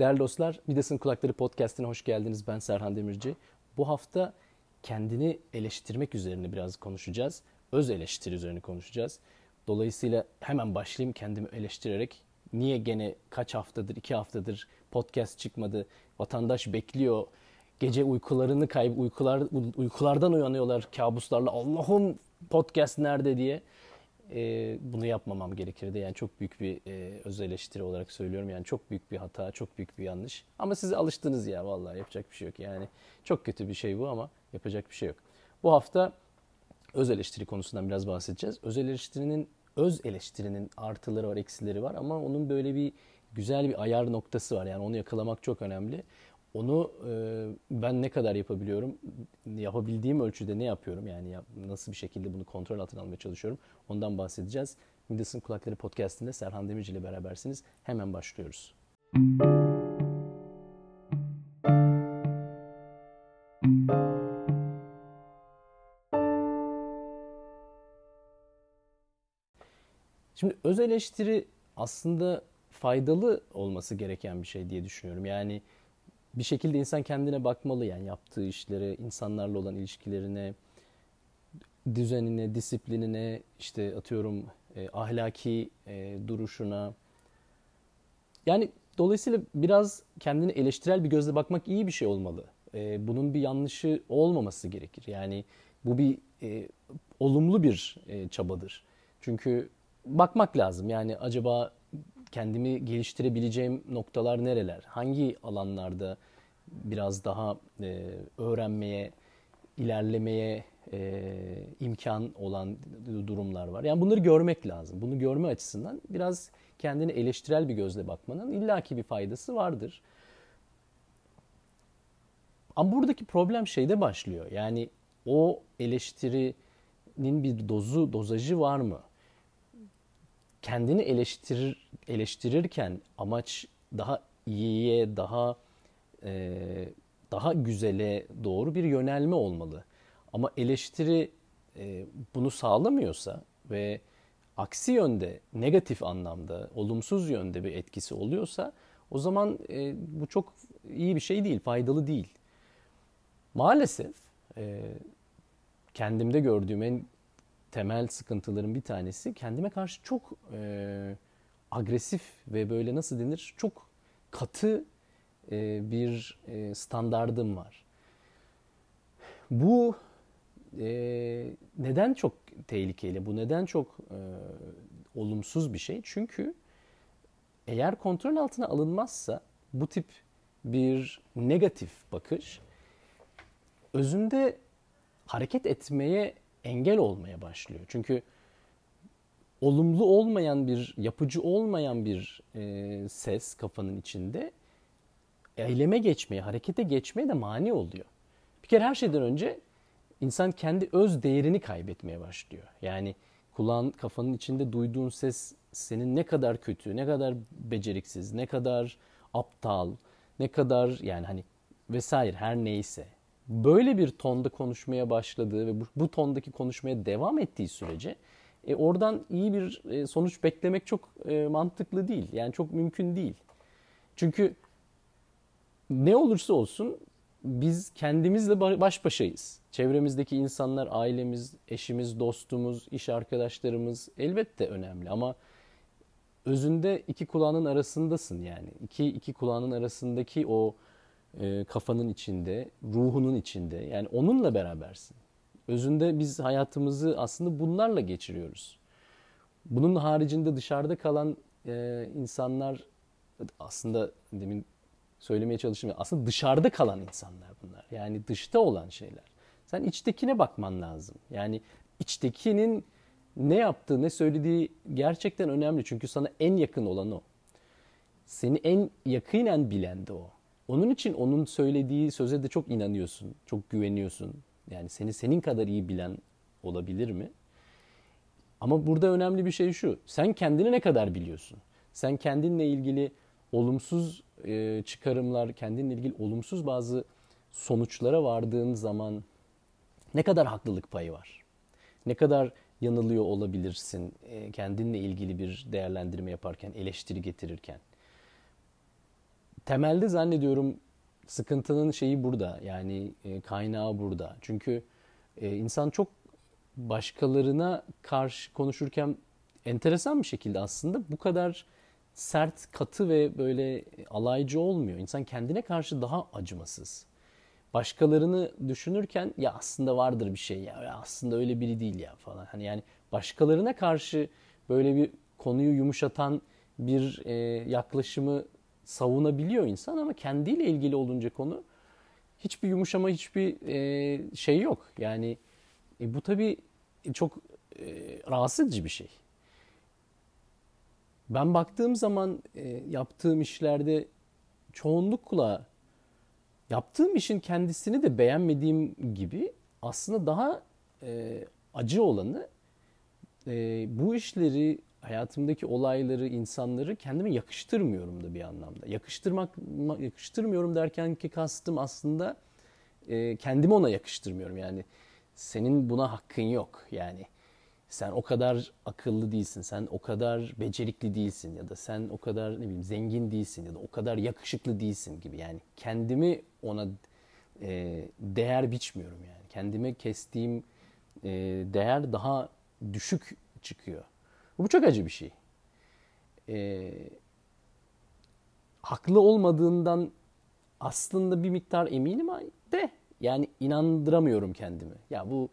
Değerli dostlar, Midas'ın Kulakları Podcast'ine hoş geldiniz. Ben Serhan Demirci. Bu hafta kendini eleştirmek üzerine biraz konuşacağız. Öz eleştiri üzerine konuşacağız. Dolayısıyla hemen başlayayım kendimi eleştirerek. Niye gene kaç haftadır, iki haftadır podcast çıkmadı? Vatandaş bekliyor. Gece uykularını kayıp uykular uykulardan uyanıyorlar kabuslarla. Allah'ım podcast nerede diye e, bunu yapmamam gerekirdi. Yani çok büyük bir e, öz eleştiri olarak söylüyorum. Yani çok büyük bir hata, çok büyük bir yanlış. Ama siz alıştınız ya vallahi yapacak bir şey yok. Yani çok kötü bir şey bu ama yapacak bir şey yok. Bu hafta öz eleştiri konusundan biraz bahsedeceğiz. Öz eleştirinin öz eleştirinin artıları var, eksileri var ama onun böyle bir güzel bir ayar noktası var. Yani onu yakalamak çok önemli. Onu e, ben ne kadar yapabiliyorum, yapabildiğim ölçüde ne yapıyorum yani yap, nasıl bir şekilde bunu kontrol altına almaya çalışıyorum ondan bahsedeceğiz. Midas'ın Kulakları Podcast'inde Serhan Demirci ile berabersiniz. Hemen başlıyoruz. Şimdi öz eleştiri aslında faydalı olması gereken bir şey diye düşünüyorum. Yani bir şekilde insan kendine bakmalı yani yaptığı işlere, insanlarla olan ilişkilerine, düzenine, disiplinine, işte atıyorum e, ahlaki e, duruşuna. Yani dolayısıyla biraz kendini eleştirel bir gözle bakmak iyi bir şey olmalı. E, bunun bir yanlışı olmaması gerekir. Yani bu bir e, olumlu bir e, çabadır. Çünkü bakmak lazım. Yani acaba kendimi geliştirebileceğim noktalar nereler? Hangi alanlarda biraz daha e, öğrenmeye, ilerlemeye e, imkan olan durumlar var. Yani bunları görmek lazım. Bunu görme açısından biraz kendini eleştirel bir gözle bakmanın illaki bir faydası vardır. Ama buradaki problem şeyde başlıyor. Yani o eleştirinin bir dozu, dozajı var mı? Kendini eleştirir, eleştirirken amaç daha iyiye, daha e, daha güzele doğru bir yönelme olmalı. Ama eleştiri e, bunu sağlamıyorsa ve aksi yönde, negatif anlamda, olumsuz yönde bir etkisi oluyorsa o zaman e, bu çok iyi bir şey değil, faydalı değil. Maalesef e, kendimde gördüğüm en temel sıkıntıların bir tanesi kendime karşı çok e, agresif ve böyle nasıl denir çok katı e, bir e, standardım var. Bu e, neden çok tehlikeli? Bu neden çok olumsuz bir şey? Çünkü eğer kontrol altına alınmazsa bu tip bir negatif bakış özünde hareket etmeye engel olmaya başlıyor. Çünkü olumlu olmayan bir, yapıcı olmayan bir e, ses kafanın içinde eyleme geçmeye, harekete geçmeye de mani oluyor. Bir kere her şeyden önce insan kendi öz değerini kaybetmeye başlıyor. Yani kulağın kafanın içinde duyduğun ses senin ne kadar kötü, ne kadar beceriksiz, ne kadar aptal, ne kadar yani hani vesaire her neyse böyle bir tonda konuşmaya başladığı ve bu, bu tondaki konuşmaya devam ettiği sürece e, oradan iyi bir e, sonuç beklemek çok e, mantıklı değil. Yani çok mümkün değil. Çünkü ne olursa olsun biz kendimizle baş başayız. Çevremizdeki insanlar, ailemiz, eşimiz, dostumuz, iş arkadaşlarımız elbette önemli ama özünde iki kulağının arasındasın yani. İki, iki kulağının arasındaki o e, kafanın içinde, ruhunun içinde yani onunla berabersin. Özünde biz hayatımızı aslında bunlarla geçiriyoruz. Bunun haricinde dışarıda kalan e, insanlar aslında demin söylemeye çalıştım. Aslında dışarıda kalan insanlar bunlar. Yani dışta olan şeyler. Sen içtekine bakman lazım. Yani içtekinin ne yaptığı, ne söylediği gerçekten önemli. Çünkü sana en yakın olan o. Seni en yakinen bilen de o. Onun için onun söylediği söze de çok inanıyorsun, çok güveniyorsun. Yani seni senin kadar iyi bilen olabilir mi? Ama burada önemli bir şey şu. Sen kendini ne kadar biliyorsun? Sen kendinle ilgili olumsuz e, çıkarımlar, kendinle ilgili olumsuz bazı sonuçlara vardığın zaman ne kadar haklılık payı var? Ne kadar yanılıyor olabilirsin kendinle ilgili bir değerlendirme yaparken, eleştiri getirirken? Temelde zannediyorum sıkıntının şeyi burada. Yani e, kaynağı burada. Çünkü e, insan çok başkalarına karşı konuşurken enteresan bir şekilde aslında bu kadar sert, katı ve böyle alaycı olmuyor. İnsan kendine karşı daha acımasız. Başkalarını düşünürken ya aslında vardır bir şey ya, ya aslında öyle biri değil ya falan. Hani yani başkalarına karşı böyle bir konuyu yumuşatan bir e, yaklaşımı savunabiliyor insan ama kendiyle ilgili olunca konu hiçbir yumuşama, hiçbir e, şey yok. Yani e, bu tabii çok e, rahatsız edici bir şey. Ben baktığım zaman e, yaptığım işlerde çoğunlukla yaptığım işin kendisini de beğenmediğim gibi aslında daha e, acı olanı e, bu işleri hayatımdaki olayları, insanları kendime yakıştırmıyorum da bir anlamda. Yakıştırmak, yakıştırmıyorum derken ki kastım aslında e, kendimi ona yakıştırmıyorum. Yani senin buna hakkın yok. Yani sen o kadar akıllı değilsin, sen o kadar becerikli değilsin ya da sen o kadar ne bileyim zengin değilsin ya da o kadar yakışıklı değilsin gibi. Yani kendimi ona e, değer biçmiyorum yani. Kendime kestiğim e, değer daha düşük çıkıyor. Bu çok acı bir şey. E, haklı olmadığından aslında bir miktar eminim de yani inandıramıyorum kendimi. Ya bu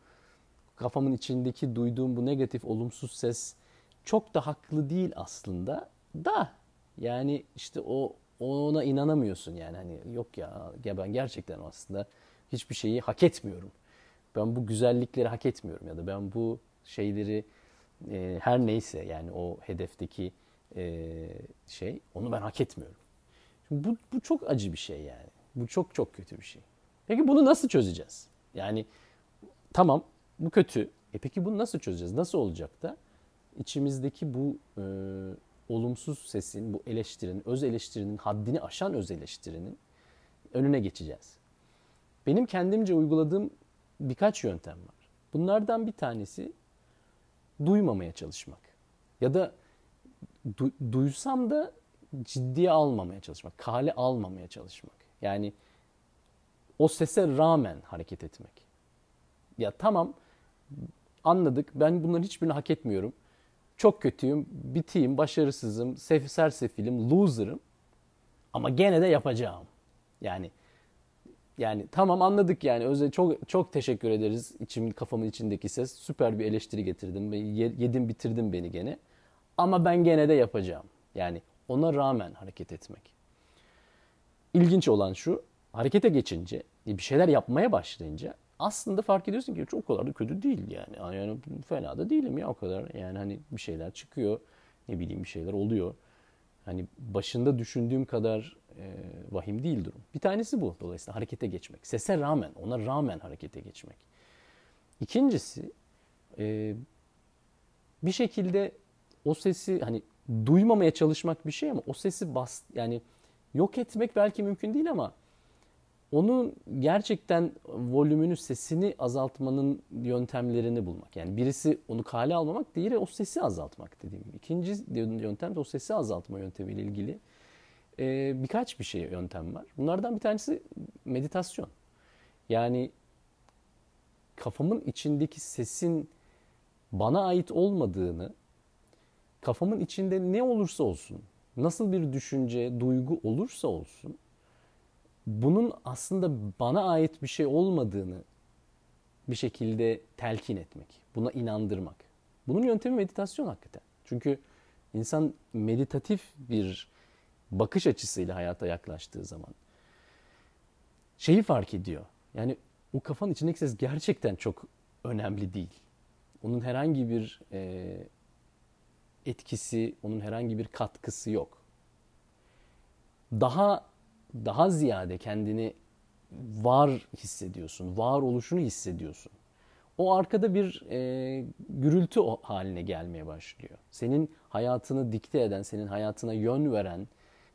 kafamın içindeki duyduğum bu negatif, olumsuz ses çok da haklı değil aslında da yani işte o ona inanamıyorsun yani hani yok ya, ya ben gerçekten aslında hiçbir şeyi hak etmiyorum. Ben bu güzellikleri hak etmiyorum ya da ben bu şeyleri e, her neyse yani o hedefteki e, şey onu ben hak etmiyorum. Şimdi bu, bu çok acı bir şey yani. Bu çok çok kötü bir şey. Peki bunu nasıl çözeceğiz? Yani tamam bu kötü. E peki bunu nasıl çözeceğiz? Nasıl olacak da içimizdeki bu e, olumsuz sesin, bu eleştirinin, öz eleştirinin, haddini aşan öz eleştirinin önüne geçeceğiz. Benim kendimce uyguladığım birkaç yöntem var. Bunlardan bir tanesi duymamaya çalışmak. Ya da du, duysam da ciddiye almamaya çalışmak, kale almamaya çalışmak. Yani o sese rağmen hareket etmek. Ya tamam anladık ben bunların hiçbirini hak etmiyorum. Çok kötüyüm, bitiyim, başarısızım, sef sersefilim, loser'ım. Ama gene de yapacağım. Yani yani tamam anladık yani. Özel çok çok teşekkür ederiz. İçim kafamın içindeki ses süper bir eleştiri getirdin. Yedim bitirdin beni gene. Ama ben gene de yapacağım. Yani ona rağmen hareket etmek. İlginç olan şu, harekete geçince, bir şeyler yapmaya başlayınca aslında fark ediyorsun ki çok kadar da kötü değil yani. Yani fena da değilim ya o kadar. Yani hani bir şeyler çıkıyor, ne bileyim bir şeyler oluyor. Hani başında düşündüğüm kadar e, vahim değil durum. Bir tanesi bu dolayısıyla harekete geçmek. Sese rağmen, ona rağmen harekete geçmek. İkincisi e, bir şekilde o sesi hani duymamaya çalışmak bir şey ama o sesi bas yani yok etmek belki mümkün değil ama onun gerçekten volümünü, sesini azaltmanın yöntemlerini bulmak. Yani birisi onu kale almamak, diğeri o sesi azaltmak dediğim. İkinci yöntem de o sesi azaltma yöntemiyle ilgili e, birkaç bir şey yöntem var. Bunlardan bir tanesi meditasyon. Yani kafamın içindeki sesin bana ait olmadığını, kafamın içinde ne olursa olsun, nasıl bir düşünce, duygu olursa olsun, bunun aslında bana ait bir şey olmadığını bir şekilde telkin etmek, buna inandırmak. Bunun yöntemi meditasyon hakikaten. Çünkü insan meditatif bir bakış açısıyla hayata yaklaştığı zaman şeyi fark ediyor. Yani o kafanın içindeki ses gerçekten çok önemli değil. Onun herhangi bir e, etkisi, onun herhangi bir katkısı yok. Daha daha ziyade kendini var hissediyorsun, var oluşunu hissediyorsun. O arkada bir e, gürültü haline gelmeye başlıyor. Senin hayatını dikte eden, senin hayatına yön veren,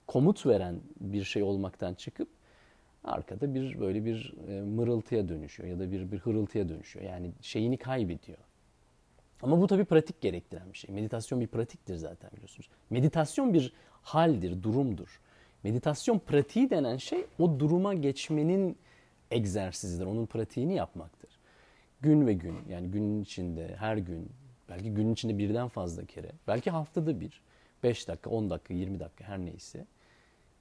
komut veren bir şey olmaktan çıkıp arkada bir böyle bir e, mırıltıya dönüşüyor ya da bir bir hırıltıya dönüşüyor. Yani şeyini kaybediyor. Ama bu tabii pratik gerektiren bir şey. Meditasyon bir pratiktir zaten biliyorsunuz. Meditasyon bir haldir, durumdur. Meditasyon pratiği denen şey o duruma geçmenin egzersizidir. Onun pratiğini yapmaktır. Gün ve gün yani günün içinde her gün belki günün içinde birden fazla kere belki haftada bir 5 dakika 10 dakika 20 dakika her neyse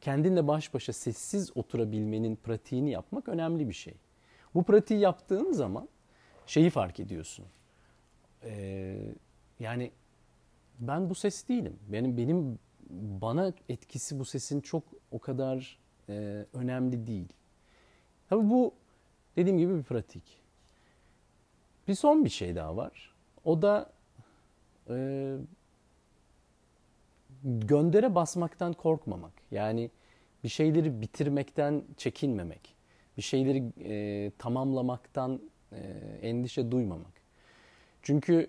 kendinle baş başa sessiz oturabilmenin pratiğini yapmak önemli bir şey. Bu pratiği yaptığın zaman şeyi fark ediyorsun. Ee, yani ben bu ses değilim. Benim benim bana etkisi bu sesin çok o kadar e, önemli değil. Tabii bu dediğim gibi bir pratik. Bir son bir şey daha var. O da e, göndere basmaktan korkmamak. Yani bir şeyleri bitirmekten çekinmemek. Bir şeyleri e, tamamlamaktan e, endişe duymamak. Çünkü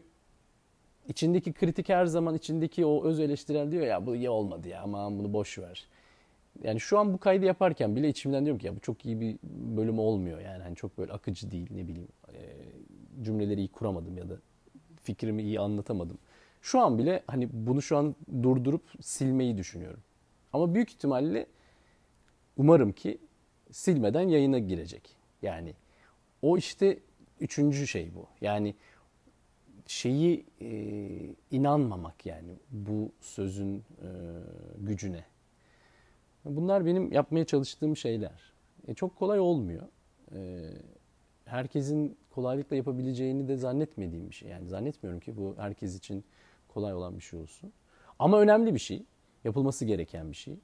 içindeki kritik her zaman içindeki o öz eleştirel diyor ya bu iyi olmadı ya aman bunu boş ver. Yani şu an bu kaydı yaparken bile içimden diyorum ki ya bu çok iyi bir bölüm olmuyor yani hani çok böyle akıcı değil ne bileyim e, cümleleri iyi kuramadım ya da fikrimi iyi anlatamadım. Şu an bile hani bunu şu an durdurup silmeyi düşünüyorum. Ama büyük ihtimalle umarım ki silmeden yayına girecek. Yani o işte üçüncü şey bu. Yani şeyi e, inanmamak yani bu sözün e, gücüne. Bunlar benim yapmaya çalıştığım şeyler. E, çok kolay olmuyor. E, herkesin kolaylıkla yapabileceğini de zannetmediğim bir şey. Yani zannetmiyorum ki bu herkes için kolay olan bir şey olsun. Ama önemli bir şey. Yapılması gereken bir şey.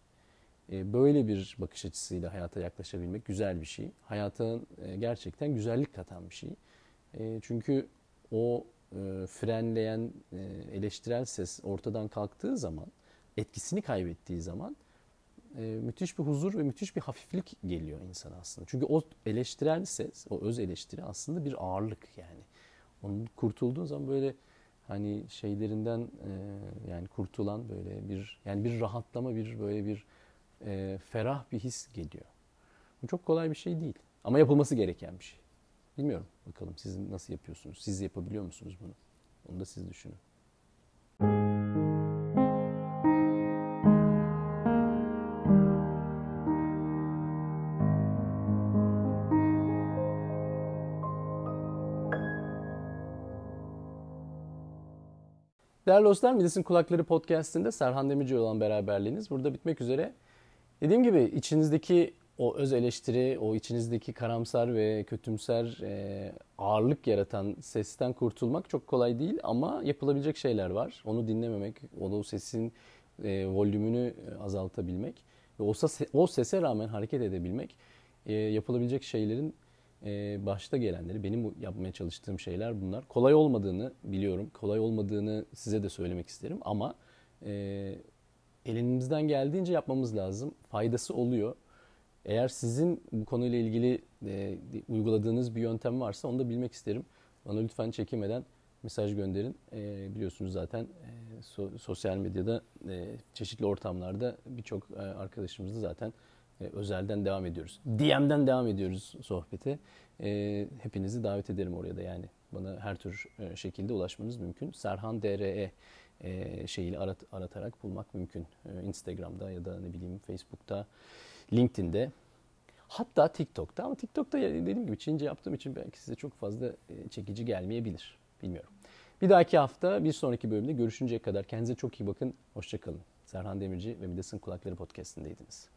E, böyle bir bakış açısıyla hayata yaklaşabilmek güzel bir şey. Hayata e, gerçekten güzellik katan bir şey. E, çünkü o frenleyen eleştirel ses ortadan kalktığı zaman, etkisini kaybettiği zaman müthiş bir huzur ve müthiş bir hafiflik geliyor insana aslında. Çünkü o eleştirel ses, o öz eleştiri aslında bir ağırlık yani. Onun kurtulduğun zaman böyle hani şeylerinden yani kurtulan böyle bir yani bir rahatlama, bir böyle bir e, ferah bir his geliyor. Bu çok kolay bir şey değil. Ama yapılması gereken bir şey. Bilmiyorum. Bakalım siz nasıl yapıyorsunuz? Siz yapabiliyor musunuz bunu? Onu da siz düşünün. Değerli dostlar, Midas'ın Kulakları Podcast'inde Serhan Demirci olan beraberliğiniz burada bitmek üzere. Dediğim gibi içinizdeki o öz eleştiri, o içinizdeki karamsar ve kötümser e, ağırlık yaratan sesten kurtulmak çok kolay değil ama yapılabilecek şeyler var. Onu dinlememek, onu sesin e, volümünü azaltabilmek ve o, ses, o sese rağmen hareket edebilmek e, yapılabilecek şeylerin e, başta gelenleri, benim yapmaya çalıştığım şeyler bunlar. Kolay olmadığını biliyorum, kolay olmadığını size de söylemek isterim ama e, elimizden geldiğince yapmamız lazım. Faydası oluyor. Eğer sizin bu konuyla ilgili e, uyguladığınız bir yöntem varsa onu da bilmek isterim. Bana lütfen çekinmeden mesaj gönderin. E, biliyorsunuz zaten e, so, sosyal medyada e, çeşitli ortamlarda birçok e, arkadaşımızla zaten e, özelden devam ediyoruz. DM'den devam ediyoruz sohbete. E, hepinizi davet ederim oraya da yani. Bana her tür e, şekilde ulaşmanız mümkün. Serhan DRE şeyiyle arat, aratarak bulmak mümkün. Instagram'da ya da ne bileyim Facebook'ta, LinkedIn'de. Hatta TikTok'ta ama TikTok'ta dediğim gibi Çince yaptığım için belki size çok fazla çekici gelmeyebilir. Bilmiyorum. Bir dahaki hafta bir sonraki bölümde görüşünceye kadar kendinize çok iyi bakın. Hoşçakalın. Serhan Demirci ve Midas'ın Kulakları Podcast'indeydiniz.